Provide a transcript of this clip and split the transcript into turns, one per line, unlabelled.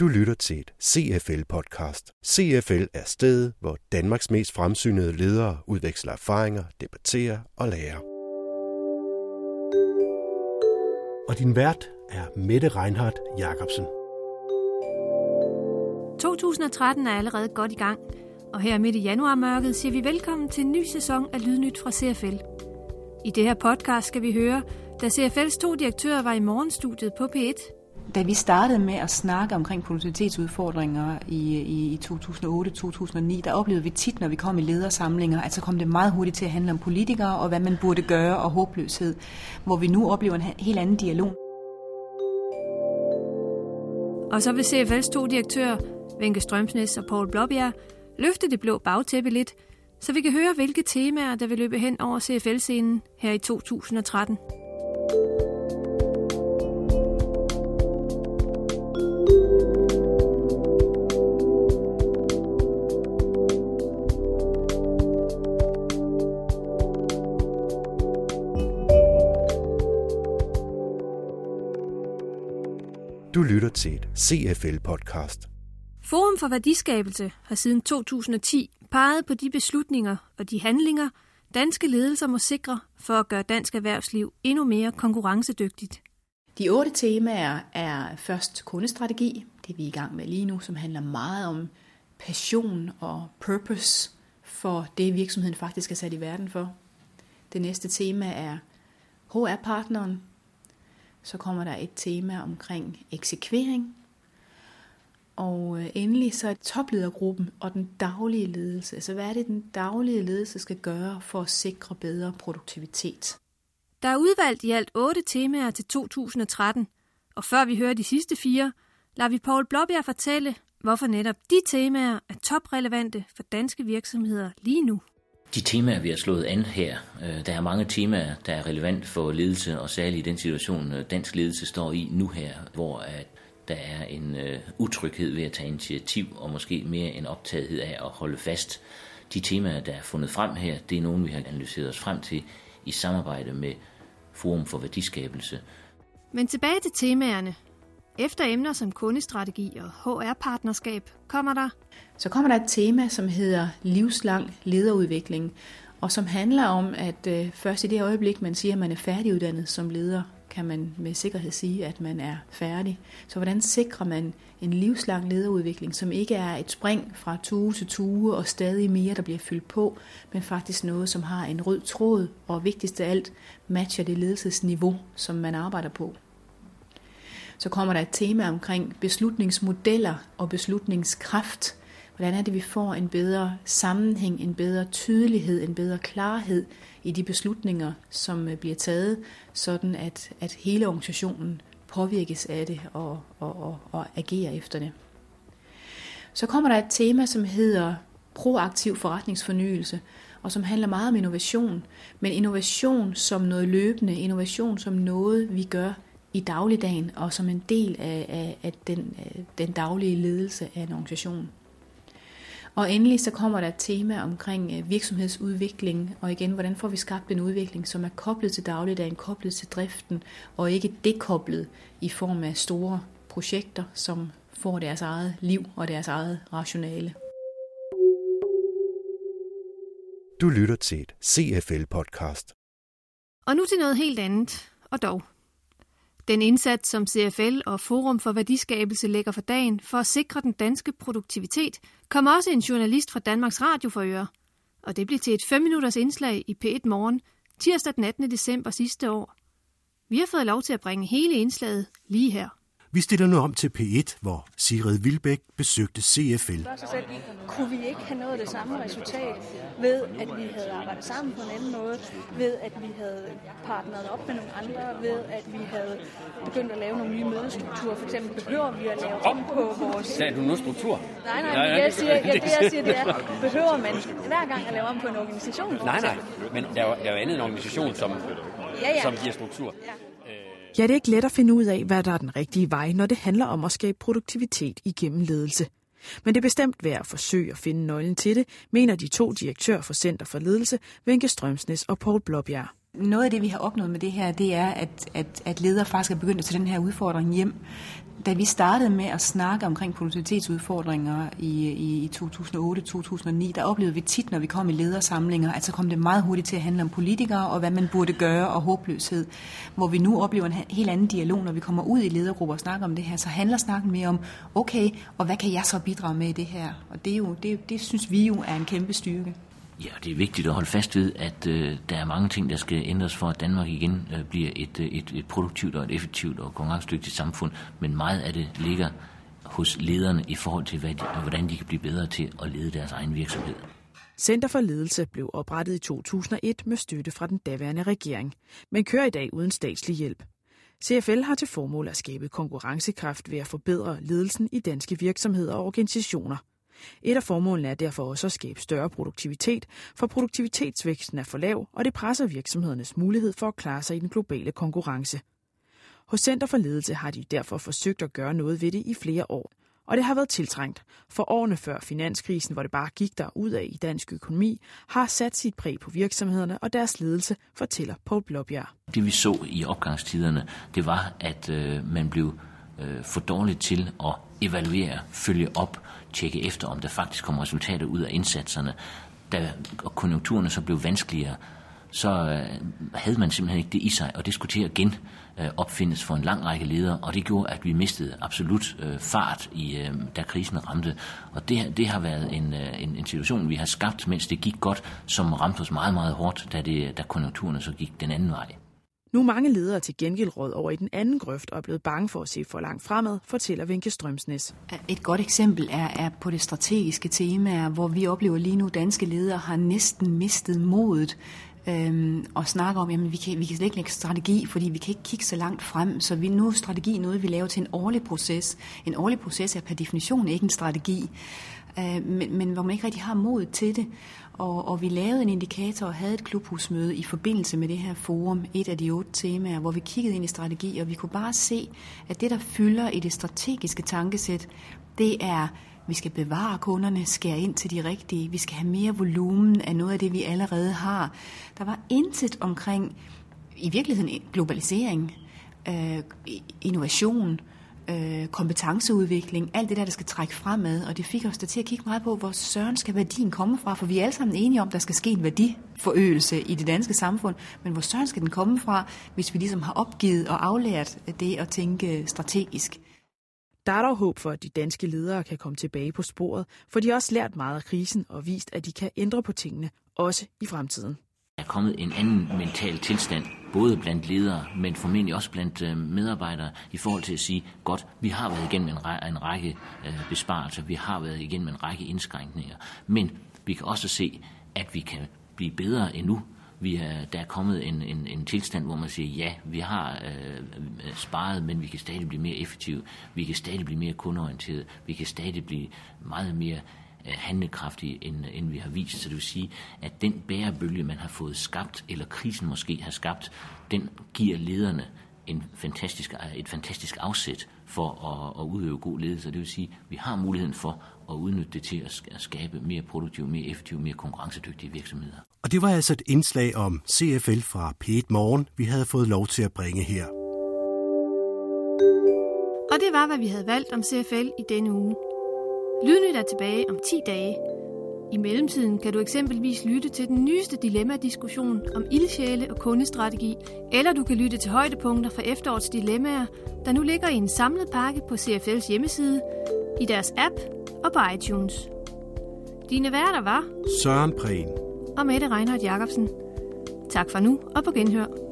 Du lytter til et CFL-podcast. CFL er stedet, hvor Danmarks mest fremsynede ledere udveksler erfaringer, debatterer og lærer. Og din vært er Mette Reinhardt Jacobsen.
2013 er allerede godt i gang, og her midt i januarmørket siger vi velkommen til en ny sæson af Lydnyt fra CFL. I det her podcast skal vi høre, da CFL's to direktører var i morgenstudiet på P1
da vi startede med at snakke omkring produktivitetsudfordringer i, i, i 2008-2009, der oplevede vi tit, når vi kom i ledersamlinger, at så kom det meget hurtigt til at handle om politikere og hvad man burde gøre og håbløshed, hvor vi nu oplever en helt anden dialog.
Og så vil CFL's to direktører, Venke Strømsnes og Paul Blåbjerg, løfte det blå bagtæppe lidt, så vi kan høre, hvilke temaer, der vil løbe hen over CFL-scenen her i 2013.
Du lytter til et CFL-podcast.
Forum for Værdiskabelse har siden 2010 peget på de beslutninger og de handlinger, danske ledelser må sikre for at gøre dansk erhvervsliv endnu mere konkurrencedygtigt.
De otte temaer er først kundestrategi, det vi er i gang med lige nu, som handler meget om passion og purpose for det, virksomheden faktisk er sat i verden for. Det næste tema er HR-partneren, så kommer der et tema omkring eksekvering. Og øh, endelig så er topledergruppen og den daglige ledelse. Så hvad er det, den daglige ledelse skal gøre for at sikre bedre produktivitet?
Der er udvalgt i alt otte temaer til 2013, og før vi hører de sidste fire, lader vi Paul Blåbjerg fortælle, hvorfor netop de temaer er toprelevante for danske virksomheder lige nu.
De temaer, vi har slået an her, øh, der er mange temaer, der er relevant for ledelse, og særligt i den situation, øh, dansk ledelse står i nu her, hvor at der er en øh, utryghed ved at tage initiativ, og måske mere en optagethed af at holde fast. De temaer, der er fundet frem her, det er nogle, vi har analyseret os frem til i samarbejde med Forum for Værdiskabelse.
Men tilbage til temaerne. Efter emner som kundestrategi og HR-partnerskab kommer der
så kommer der et tema, som hedder livslang lederudvikling, og som handler om, at øh, først i det øjeblik, man siger, at man er færdiguddannet som leder, kan man med sikkerhed sige, at man er færdig. Så hvordan sikrer man en livslang lederudvikling, som ikke er et spring fra tue til tue og stadig mere, der bliver fyldt på, men faktisk noget, som har en rød tråd, og vigtigst af alt, matcher det ledelsesniveau, som man arbejder på. Så kommer der et tema omkring beslutningsmodeller og beslutningskraft, Hvordan er det, vi får en bedre sammenhæng, en bedre tydelighed, en bedre klarhed i de beslutninger, som øh, bliver taget, sådan at, at hele organisationen påvirkes af det og, og, og, og agerer efter det. Så kommer der et tema, som hedder proaktiv forretningsfornyelse, og som handler meget om innovation, men innovation som noget løbende, innovation som noget, vi gør i dagligdagen, og som en del af, af, af den, den daglige ledelse af en organisation. Og endelig så kommer der et tema omkring øh, virksomhedsudvikling, og igen, hvordan får vi skabt en udvikling, som er koblet til dagligdagen, koblet til driften, og ikke dekoblet i form af store projekter, som får deres eget liv og deres eget rationale.
Du lytter til et CFL-podcast.
Og nu til noget helt andet, og dog. Den indsats, som CFL og Forum for Værdiskabelse lægger for dagen for at sikre den danske produktivitet, kom også en journalist fra Danmarks Radio for øre. Og det blev til et 5 minutters indslag i P1 Morgen, tirsdag den 18. december sidste år. Vi har fået lov til at bringe hele indslaget lige her.
Vi stiller nu om til P1, hvor Sigrid Vilbæk besøgte CFL.
Kunne vi ikke have nået det samme resultat ved, at vi havde arbejdet sammen på en anden måde, ved at vi havde partneret op med nogle andre, ved at vi havde begyndt at lave nogle nye mødestrukturer. For eksempel behøver vi at lave om på vores...
Sagde du nu struktur?
Nej, nej, nej jeg siger, jeg, det, jeg siger, det er, behøver man hver gang at lave om på en organisation?
Nej, nej, men der er jo, der er jo andet en organisation, som, ja, ja. som giver struktur. Ja.
Ja, det er ikke let at finde ud af, hvad der er den rigtige vej, når det handler om at skabe produktivitet igennem ledelse. Men det er bestemt værd at forsøge at finde nøglen til det, mener de to direktører for Center for Ledelse, Venke Strømsnes og Paul Blåbjerg.
Noget af det, vi har opnået med det her, det er, at, at, at ledere faktisk er begyndt at tage den her udfordring hjem. Da vi startede med at snakke omkring produktivitetsudfordringer i, i 2008-2009, der oplevede vi tit, når vi kom i ledersamlinger, at så kom det meget hurtigt til at handle om politikere og hvad man burde gøre og håbløshed. Hvor vi nu oplever en helt anden dialog, når vi kommer ud i ledergrupper og snakker om det her, så handler snakken mere om, okay, og hvad kan jeg så bidrage med i det her? Og det, er jo, det, det synes vi jo er en kæmpe styrke.
Ja, det er vigtigt at holde fast ved, at øh, der er mange ting, der skal ændres for, at Danmark igen øh, bliver et, øh, et, et produktivt og et effektivt og konkurrencedygtigt samfund. Men meget af det ligger hos lederne i forhold til, hvad de, hvordan de kan blive bedre til at lede deres egen virksomhed.
Center for Ledelse blev oprettet i 2001 med støtte fra den daværende regering, men kører i dag uden statslig hjælp. CFL har til formål at skabe konkurrencekraft ved at forbedre ledelsen i danske virksomheder og organisationer – et af formålene er derfor også at skabe større produktivitet, for produktivitetsvæksten er for lav, og det presser virksomhedernes mulighed for at klare sig i den globale konkurrence. Hos Center for Ledelse har de derfor forsøgt at gøre noget ved det i flere år. Og det har været tiltrængt, for årene før finanskrisen, hvor det bare gik der ud af i dansk økonomi, har sat sit præg på virksomhederne og deres ledelse, fortæller Paul Blåbjerg.
Det vi så i opgangstiderne, det var, at øh, man blev øh, for dårligt til at evaluere, følge op, tjekke efter, om der faktisk kommer resultater ud af indsatserne. Da konjunkturerne så blev vanskeligere, så øh, havde man simpelthen ikke det i sig, og det skulle til at gen øh, opfindes for en lang række ledere, og det gjorde, at vi mistede absolut øh, fart, i, øh, da krisen ramte. Og det, det har været en, øh, en, en situation, vi har skabt, mens det gik godt, som ramte os meget, meget hårdt, da, det, da konjunkturerne så gik den anden vej.
Nu er mange ledere til gengæld råd over i den anden grøft og er blevet bange for at se for langt fremad, fortæller Vinke Strømsnes.
Et godt eksempel er, er på det strategiske tema, hvor vi oplever lige nu, at danske ledere har næsten mistet modet øhm, og snakker om, at vi kan, vi kan slet ikke lægge strategi, fordi vi kan ikke kigge så langt frem. Så vi nu er strategi noget, vi laver til en årlig proces. En årlig proces er per definition ikke en strategi, øh, men, men hvor man ikke rigtig har mod til det. Og, og vi lavede en indikator og havde et klubhusmøde i forbindelse med det her forum, et af de otte temaer, hvor vi kiggede ind i strategi, og vi kunne bare se, at det, der fylder i det strategiske tankesæt, det er, vi skal bevare kunderne, skære ind til de rigtige, vi skal have mere volumen af noget af det, vi allerede har. Der var intet omkring, i virkeligheden, globalisering, øh, innovation, øh, kompetenceudvikling, alt det der, der skal trække fremad, og det fik os da til at kigge meget på, hvor søren skal værdien komme fra, for vi er alle sammen enige om, at der skal ske en værdiforøgelse i det danske samfund, men hvor søren skal den komme fra, hvis vi ligesom har opgivet og aflært det at tænke strategisk.
Der er dog håb for, at de danske ledere kan komme tilbage på sporet, for de har også lært meget af krisen og vist, at de kan ændre på tingene, også i fremtiden
er kommet en anden mental tilstand, både blandt ledere, men formentlig også blandt øh, medarbejdere, i forhold til at sige, godt, vi har været igennem en, ræ- en række øh, besparelser, vi har været igennem en række indskrænkninger, men vi kan også se, at vi kan blive bedre endnu. Vi er, der er kommet en, en, en tilstand, hvor man siger, ja, vi har øh, sparet, men vi kan stadig blive mere effektive, vi kan stadig blive mere kundeorienteret, vi kan stadig blive meget mere handlekraftige, end, end vi har vist. Så det vil sige, at den bærebølge, man har fået skabt, eller krisen måske har skabt, den giver lederne en fantastisk, et fantastisk afsæt for at, at udøve god ledelse. Det vil sige, at vi har muligheden for at udnytte det til at skabe mere produktive, mere effektive, mere konkurrencedygtige virksomheder.
Og det var altså et indslag om CFL fra P1 Morgen, vi havde fået lov til at bringe her.
Og det var, hvad vi havde valgt om CFL i denne uge. Lydnyt er tilbage om 10 dage. I mellemtiden kan du eksempelvis lytte til den nyeste dilemma-diskussion om ildsjæle og kundestrategi, eller du kan lytte til højdepunkter fra efterårets dilemmaer, der nu ligger i en samlet pakke på CFL's hjemmeside, i deres app og på iTunes. Dine værter var
Søren Prehn
og Mette Reinhardt Jacobsen. Tak for nu og på genhør.